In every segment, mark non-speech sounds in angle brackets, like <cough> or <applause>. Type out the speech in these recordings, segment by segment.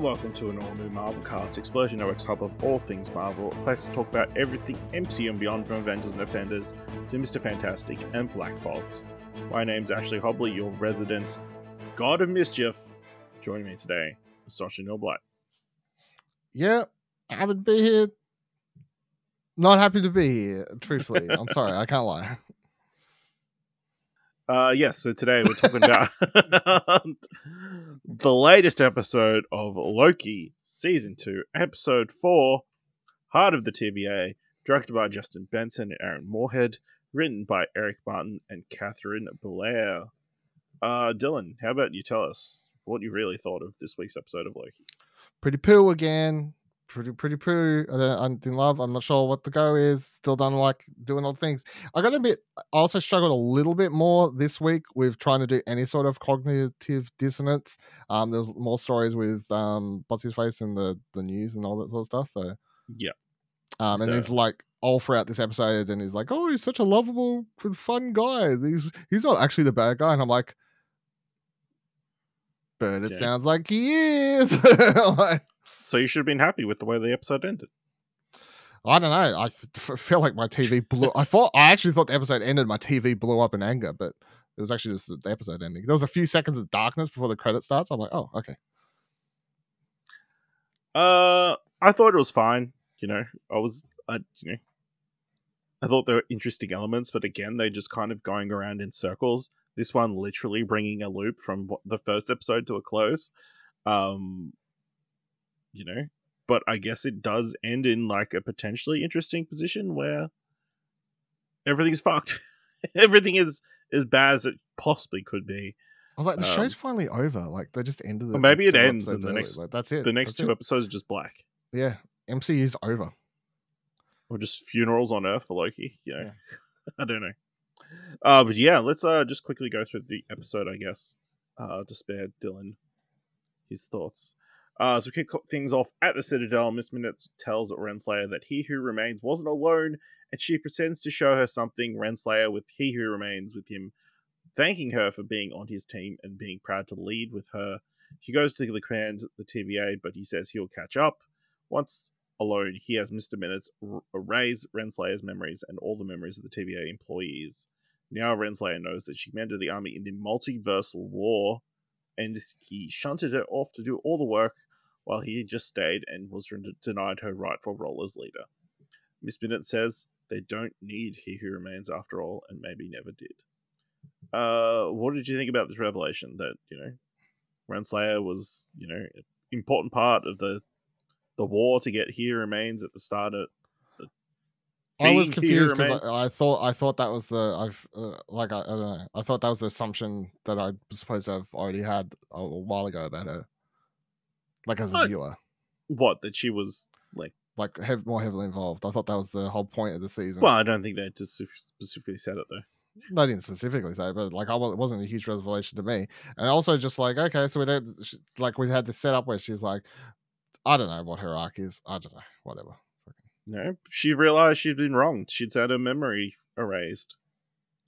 and welcome to an all new Marvel cast, Explosion Network's hub of all things Marvel, a place to talk about everything MCU and beyond from Avengers and Defenders to Mr. Fantastic and Black Bolts. My name's Ashley Hobley, your resident God of Mischief. Joining me today is Sasha Nilblight. Yeah, I would be here. Not happy to be here, truthfully. I'm sorry, I can't lie. <laughs> Uh, yes, so today we're talking about <laughs> the latest episode of Loki, Season 2, Episode 4, Heart of the TVA, directed by Justin Benson and Aaron Moorhead, written by Eric Martin and Katharyn Blair. Uh, Dylan, how about you tell us what you really thought of this week's episode of Loki? Pretty poo again. Pretty, pretty poo. I, don't, I didn't love. I'm not sure what the go is. Still don't like doing all the things. I got a bit. I also struggled a little bit more this week with trying to do any sort of cognitive dissonance. Um, there was more stories with um, what's his face in the the news and all that sort of stuff. So Yeah. Um, and So- he's like all throughout this episode, and he's like, "Oh, he's such a lovable, fun guy. He's he's not actually the bad guy." And I'm like, "But it sounds like he is." <laughs> Like, So you should have been happy with the way the episode ended. I don't know. I f- feel like my TV blew. I thought I actually thought the episode ended. My TV blew up in anger, but it was actually just the episode ending. There was a few seconds of darkness before the credit starts. I'm like, "Oh, okay." Uh, I thought it was fine. You know, I was, I, you know, I thought there were interesting elements, but again, they're just kind of going around in circles. This one literally bringing a loop from the first episode to a close. Um, you know, but I guess it does end in like a potentially interesting position where everything's fucked. <laughs> Everything is as bad as it possibly could be. I was like, "The Um, show's finally over. Like, they just ended it." Or maybe it ends and episodes the early. next- Like, that's it. The next That's two it. episodes are just black. Yeah, MC is over. or just funerals on Earth for Loki. <laughs> You know, Yeah. <laughs> I don't know. Uh, but yeah, let's uh just quickly go through the episode, I guess, uh, to spare Dylan his thoughts. Uh, so we kick things off at the Citadel. Miss Minutes tells Renslayer that he who remains wasn't alone, and she pretends to show her something. Renslayer, with he who remains with him, thanking her for being on his team and being proud to lead with her. She goes to the command the TVA, but he says he'll catch up. Once alone, he has Mr. Minutes r- erase Renslayer's memories and all the memories of the TVA employees. Now Renslayer knows that she commanded the army in the multiversal war, and he shunted her off to do all the work while he just stayed and was re- denied her rightful role as leader. Miss Minute says they don't need He Who Remains after all, and maybe never did. Uh, what did you think about this revelation that you know Renslayer was you know an important part of the the war to get He Remains at the start of I was confused because I, I thought I thought that was the I've uh, like I, I don't know I thought that was the assumption that I was supposed to have already had a, a while ago about her, like as a viewer, what that she was like. like hev- more heavily involved. I thought that was the whole point of the season. Well, I don't think they just specifically said it though. they didn't specifically say, but like I it wasn't a huge revelation to me. And also just like okay, so we don't like we had this setup where she's like, I don't know what her arc is. I don't know, whatever. No, she realized she'd been wronged. She'd had her memory erased.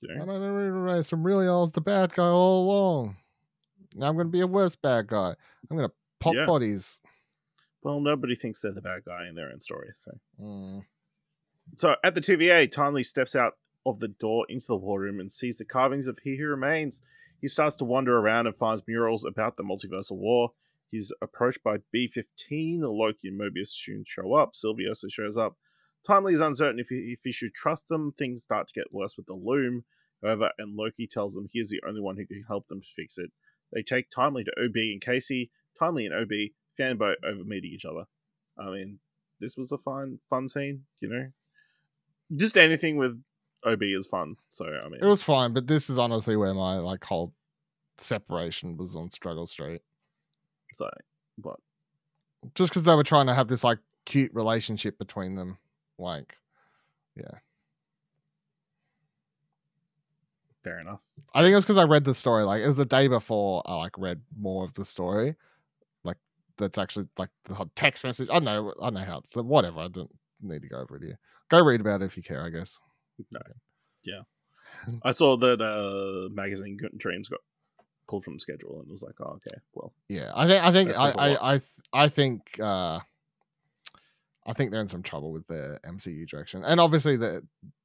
You I know? don't know. Some really I was the bad guy all along. Now I'm going to be a worse bad guy. I'm going to pop Yeah. bodies. Well, nobody thinks they're the bad guy in their own story. So, Mm. so at the TVA, Timely steps out of the door into the war room and sees the carvings of He Who Remains. He starts to wander around and finds murals about the multiversal war. He's approached by B-15. Loki and Mobius soon show up. Sylvie also shows up. Timely is uncertain if he, if he should trust them. Things start to get worse with the loom. However, and Loki tells them he is the only one who can help them fix it. They take Timely to OB and Casey. Timely and OB fanboy over meeting each other. I mean, this was a fun, fun scene. You know, just anything with OB is fun. So I mean, It was fine, but this is honestly where my like whole separation was on Struggle Street. so but. Just because they were trying to have this like cute relationship between them. Like, yeah. Fair enough. I think it was because I read the story. Like, it was the day before I like read more of the story. That's actually like the text message. I know, I know how. Whatever. I don't need to go over it here. Go read about it if you care. I guess. No. Yeah. I saw that uh magazine Dreams got pulled from the schedule and was like, oh, okay, well, Yeah, I think I think I I. I th- I think uh, I think they're in some trouble with their MCU direction, and obviously that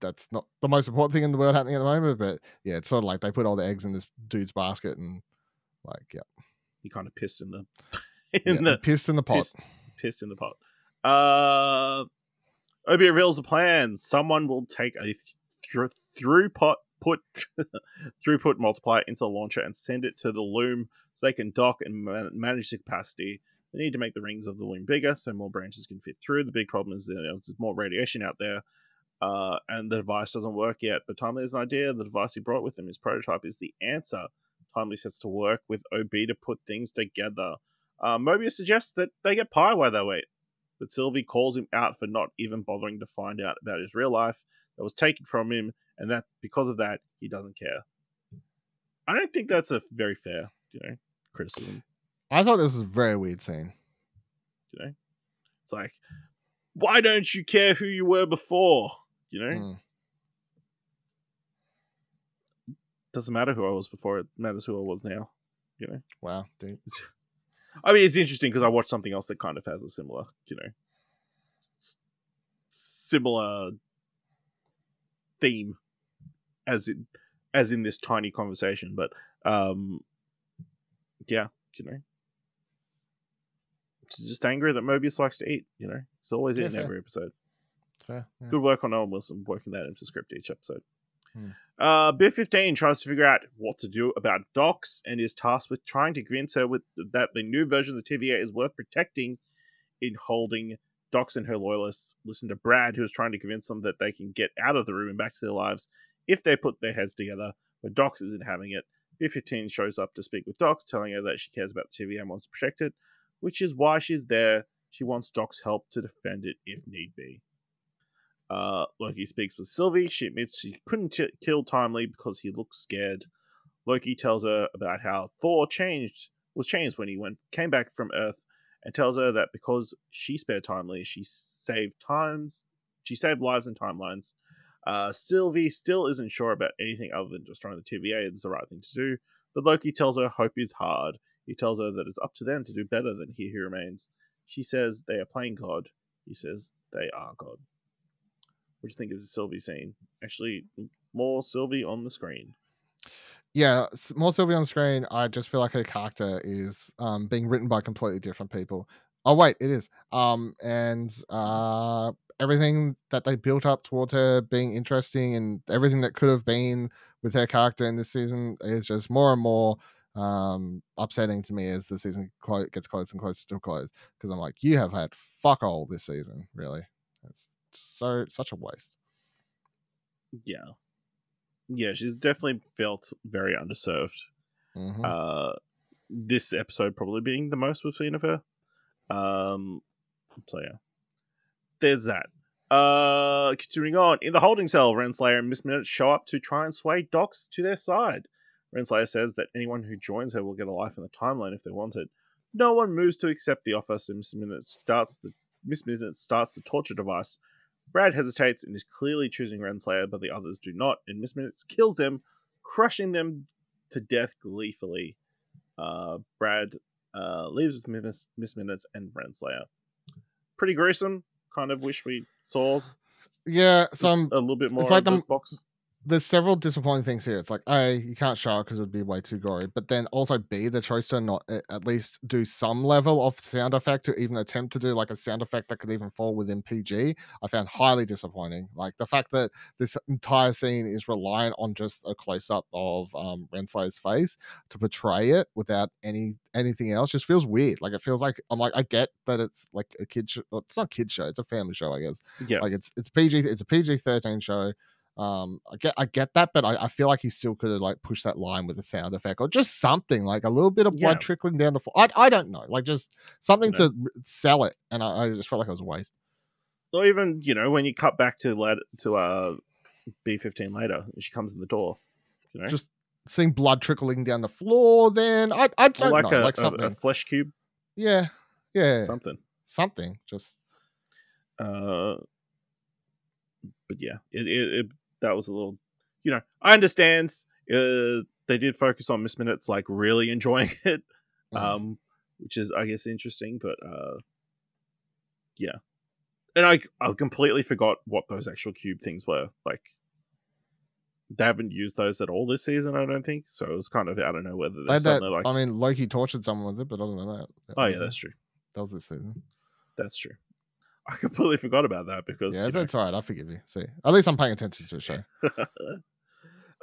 that's not the most important thing in the world happening at the moment. But yeah, it's sort of like they put all the eggs in this dude's basket, and like yeah, He kind of pissed in the <laughs> in they're the pissed in the pot. pissed, pissed in the pot. Uh, OB reveals a plan. Someone will take a th- through pot put <laughs> throughput multiplier into the launcher and send it to the loom so they can dock and man- manage the capacity. They need to make the rings of the loom bigger so more branches can fit through. The big problem is that you know, there's more radiation out there, uh, and the device doesn't work yet. But Timely has an idea. The device he brought with him, his prototype, is the answer. Timely sets to work with OB to put things together. Uh, Mobius suggests that they get pie while they wait, but Sylvie calls him out for not even bothering to find out about his real life that was taken from him, and that because of that, he doesn't care. I don't think that's a very fair, you know, criticism. I thought this was a very weird scene. You know, it's like, why don't you care who you were before? You know, Mm. doesn't matter who I was before; it matters who I was now. You know. Wow, dude. <laughs> I mean, it's interesting because I watched something else that kind of has a similar, you know, s- similar theme as in as in this tiny conversation. But um, yeah, you know, just angry that Mobius likes to eat. You know, he's always Yeah, eating fair. every episode. Fair. yeah. Good work on Owen Wilson working that into script each episode. Hmm. Uh, B-15 tries to figure out what to do about Dox and is tasked with trying to convince her with that the new version of the TVA is worth protecting in holding Dox and her loyalists. Listen to Brad, who is trying to convince them that they can get out of the room and back to their lives if they put their heads together, but Dox isn't having it. B-15 shows up to speak with Dox, telling her that she cares about the TVA and wants to protect it, which is why she's there. She wants Doc's help to defend it if need be. Uh, Loki speaks with Sylvie. She admits she couldn't t- kill Timely because he looked scared. Loki tells her about how Thor changed was changed when he went came back from Earth, and tells her that because she spared Timely, she saved times, she saved lives and timelines. Uh, Sylvie still isn't sure about anything other than destroying the TVA is the right thing to do, but Loki tells her hope is hard. He tells her that it's up to them to do better than He Who Remains. She says they are playing God. He says they are God. What do you think is the Sylvie scene? Actually, more Sylvie on the screen. Yeah, more Sylvie on the screen. I just feel like her character is um, being written by completely different people. Oh wait, it is. Um, and uh, everything that they built up towards her being interesting and everything that could have been with her character in this season is just more and more um upsetting to me as the season clo- gets closer and closer to a close because I'm like, you have had fuck all this season, really. It's so such a waste. Yeah. Yeah, she's definitely felt very underserved. Mhm. Uh, this episode probably being the most we've seen of her. Um, so yeah, there's that. Uh, continuing on, in the holding cell, Renslayer and Miss Minute show up to try and sway Dox to their side. Renslayer says that anyone who joins her will get a life in the timeline if they want it. No one moves to accept the offer, so Miss Minute starts the Miss Minute starts the torture device. Brad hesitates and is clearly choosing Renslayer, but the others do not, and Miss Minutes kills them, crushing them to death gleefully. Uh, Brad uh, leaves with Miss, Miss Minutes and Renslayer. Pretty gruesome. Kind of wish we saw Yeah, some a little bit more it's like the- box. There's several disappointing things here. It's like A, you can't show it because it would be way too gory. But then also B, the choice to not at least do some level of sound effect to even attempt to do like a sound effect that could even fall within PG, I found highly disappointing. Like the fact that this entire scene is reliant on just a close up of um Renslayer's face to portray it without any anything else just feels weird. Like it feels like I'm like I get that it's like a kid show. It's not a kid show. It's a family show, I guess Yes. like it's it's PG it's a PG thirteen show. Um, I get I get that, but I, I feel like he still could have like pushed that line with a sound effect or just something like a little bit of blood Yeah. trickling down the floor. I I don't know, like just something You know. to sell it, and I, I just felt like it was a waste. or even you know when you cut back to led to uh B fifteen later, and she comes in the door. You know, Just seeing blood trickling down the floor. Then I I don't like know, a, like a- something. a flesh cube, yeah, yeah, something. something. Just Uh, but yeah, it, it, it that was a little, you know, I understand. Uh, they did focus on Miss Minutes like really enjoying <laughs> it. mm. Um, which is I guess interesting. But uh, yeah, and I I completely forgot what those actual cube things were. Like they haven't used those at all this season. I don't think so. It was kind of I don't know whether They they're that, like I mean, Loki tortured someone with it, but other than that, that oh yeah, it. that's true. that was this season. That's true. I completely forgot about that because Yeah, know, that's all right. I forgive you. See, at least I'm paying attention to the show.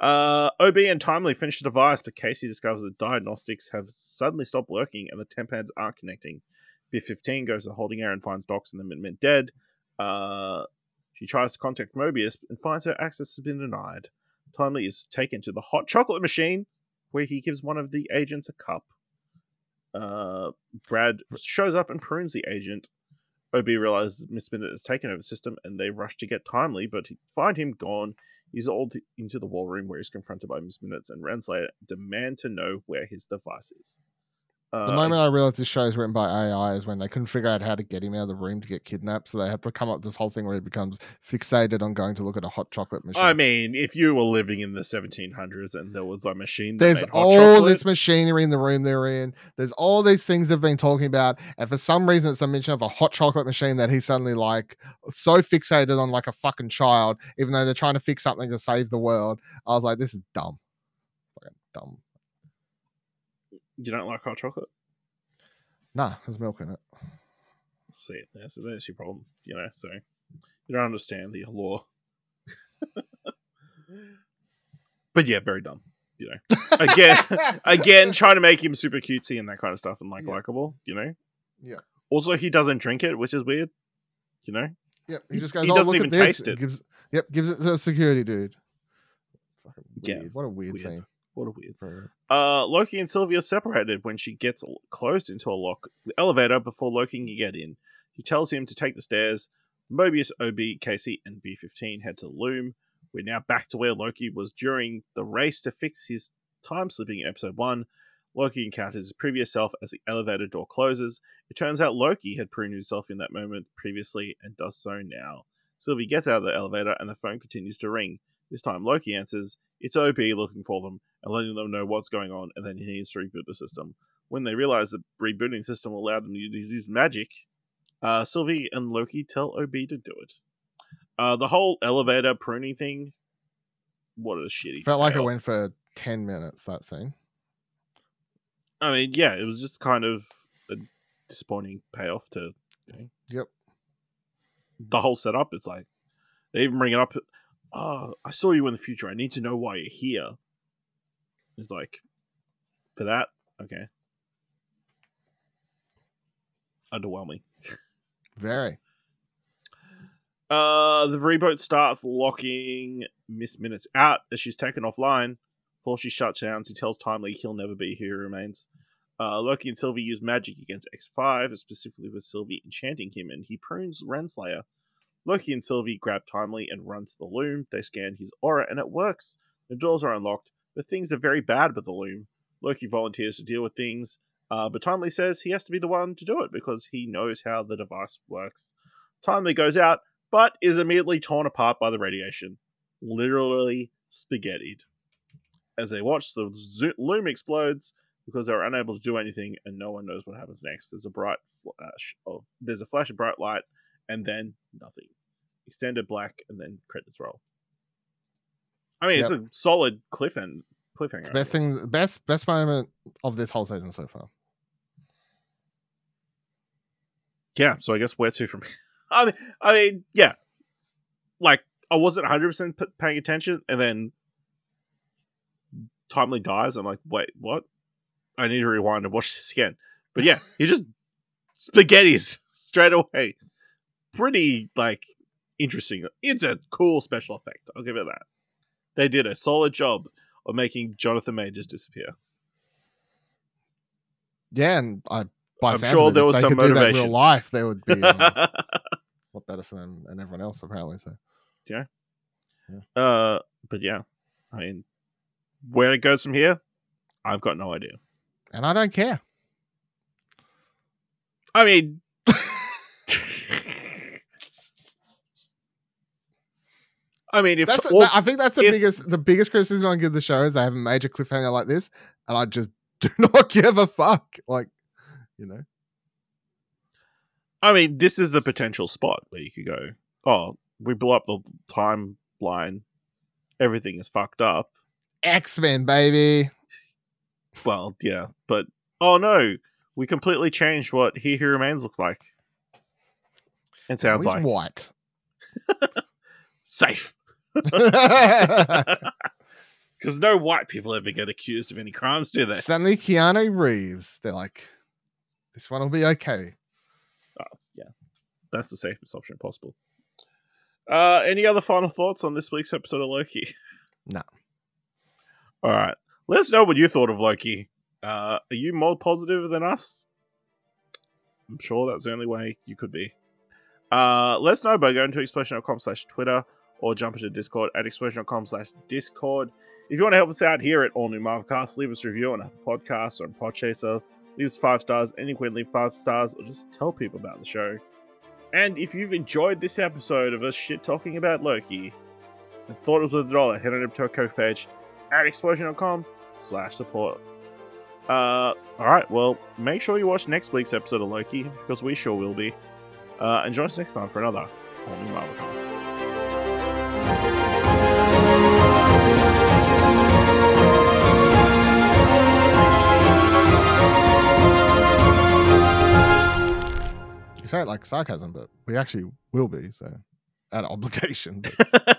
<laughs> uh, OB and Timely finish the device, but Casey discovers that diagnostics have suddenly stopped working and the temp pads aren't connecting. B15 goes to the holding area and finds Dox and the Minutemen dead. Uh, she tries to contact Mobius and finds her access has been denied. Timely is taken to the hot chocolate machine, where he gives one of the agents a cup. Uh, Brad shows up and prunes the agent. OB realizes Miss Minute has taken over the system and they rush to get Timely, but find him gone. He's all into the war room where he's confronted by Miss Minutes and Renslayer demand to know where his device is. Uh, The moment I realized this show is written by AI is when they couldn't figure out how to get him out of the room to get kidnapped, so they have to come up with this whole thing where he becomes fixated on going to look at a hot chocolate machine. I mean, if you were living in the 1700s and there was a machine that There's all chocolate, this machinery in the room they're in. There's all these things they've been talking about, and for some reason, it's a mention of a hot chocolate machine that he's suddenly like so fixated on, like a fucking child, even though they're trying to fix something to save the world. I was like, this is dumb, fucking dumb. You don't like hot chocolate. Nah, there's milk in it. See, that's, that's your problem, you know. So you don't understand the law. <laughs> but yeah, very dumb. You know, again, <laughs> again, trying to make him super cutesy and that kind of stuff and like Yeah. likable. You know. Yeah. Also, he doesn't drink it, which is weird. You know. Yep, he just goes. He oh, doesn't look even at this. taste it. Gives, yep, gives it to the security dude. Fucking Yeah, what a weird, weird. scene. What a weird. for- Uh, Loki and Sylvia separated when she gets closed into a lock the elevator before Loki can get in. She tells him to take the stairs. Mobius, OB, Casey, and B15 head to the loom. We're now back to where Loki was during the race to fix his time slipping in episode 1. Loki encounters his previous self as the elevator door closes. It turns out Loki had pruned himself in that moment previously and does so now. Sylvie gets out of the elevator and the phone continues to ring. This time Loki answers, It's OB looking for them and letting them know what's going on, and then he needs to reboot the system. When they realize the rebooting the system will allow them to use magic, uh, Sylvie and Loki tell OB to do it. Uh, the whole elevator pruning thing, what a shitty. Felt like it went for ten minutes. That scene. I mean, yeah, it was just kind of a disappointing payoff to Yep. the whole setup. It's like they even bring it up. Oh, I saw you in the future. I need to know why you're here. It's like for that, okay. Underwhelming. Very. Uh, the reboot starts locking Miss Minutes out as she's taken offline. Before she shuts down, she tells Timely he'll never be who he remains. Uh, Loki and Sylvie use magic against X5, specifically with Sylvie enchanting him, and he prunes Renslayer. Loki and Sylvie grab Timely and run to the loom. They scan his aura, and it works. The doors are unlocked, but things are very bad with the loom. Loki volunteers to deal with things, uh, but Timely says he has to be the one to do it because he knows how the device works. Timely goes out, but is immediately torn apart by the radiation. Literally spaghettied. As they watch, the zo- loom explodes because they're unable to do anything, and no one knows what happens next. There's a bright flash of there's a flash of bright light, and then nothing. Extended black, and then credits roll. I mean, it's a solid cliffhanger. Cliffhanger. I Best thing, best best moment of this whole season so far. Yeah, so I guess where to from here? <laughs> I mean, I mean, yeah, like I wasn't 100 percent paying attention, and then timely dies. I'm like, wait, what? I need to rewind and watch this again. But yeah, he just <laughs> spaghettis <laughs> straight away. Pretty like interesting. It's a cool special effect. I'll give it that. They did a solid job of making Jonathan Majors disappear. Yeah, and I by I'm sure there was they some could do that in motivation. real life, there would be um, <laughs> a lot better for them and everyone else apparently. So Uh, but yeah, I mean, where it goes from here, I've got no idea. and I don't care. I mean, <laughs> I mean, if That's all- I think that's the if- biggest the biggest criticism I give the show is they have a major cliffhanger like this, and I just <laughs> do not give a fuck. Like you know. I mean, this is the potential spot where you could go, oh, we blew up the timeline. Everything is fucked up. X Men, baby. Well, yeah, but oh no, we completely changed what He Who Remains looks like. And sounds like white. <laughs> safe. <laughs> Because no white people ever get accused of any crimes, do they? Suddenly, Keanu Reeves. They're like, this one will be okay. Oh, yeah. That's the safest option possible. Uh, any other final thoughts on this week's episode of Loki? <laughs> No. All right. Let us know what you thought of Loki. Uh, are you more positive than us? I'm sure that's the only way you could be. Uh, let us know by going to explosion.com slash Twitter or jump into Discord at explosion.com slash Discord. If you want to help us out here at All New Marvelcast, leave us a review on Apple podcast or on Podchaser. Leave us five stars, and if we leave five stars, or just tell people about the show. And if you've enjoyed this episode of us shit talking about Loki and thought it was worth a dollar, head on over to our Coke page at explosion.com slash support. Uh, alright, well, make sure you watch next week's episode of Loki, because we sure will be. Uh, and join us next time for another All New Marvelcast. You say it like sarcasm, but we actually will be. So, out of obligation. <laughs>